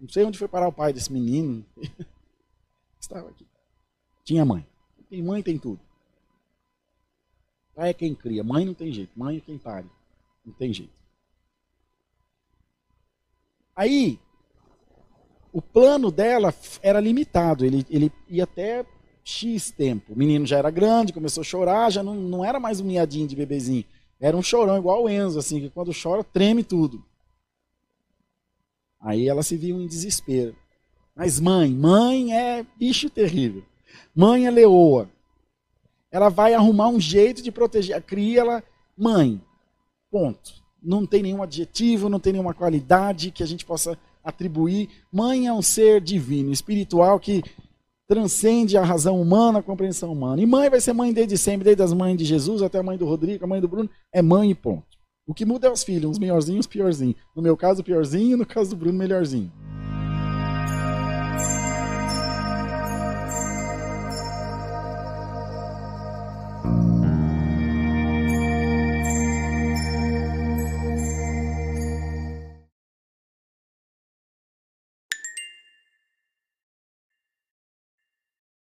Não sei onde foi parar o pai desse menino. Estava aqui. Tinha mãe. Tem mãe, tem tudo. Pai é quem cria, mãe não tem jeito, mãe é quem pare. Não tem jeito. Aí, o plano dela era limitado, ele, ele ia até X tempo. O menino já era grande, começou a chorar, já não, não era mais um miadinho de bebezinho. Era um chorão igual o Enzo, assim, que quando chora treme tudo. Aí ela se viu em desespero. Mas mãe, mãe é bicho terrível. Mãe é leoa. Ela vai arrumar um jeito de proteger a cria, ela, mãe. Ponto. Não tem nenhum adjetivo, não tem nenhuma qualidade que a gente possa atribuir. Mãe é um ser divino, espiritual que transcende a razão humana, a compreensão humana. E mãe vai ser mãe desde sempre, desde as mães de Jesus até a mãe do Rodrigo, a mãe do Bruno, é mãe e ponto. O que muda é os filhos, uns melhorzinhos, uns piorzinhos. No meu caso, piorzinho, no caso do Bruno, melhorzinho.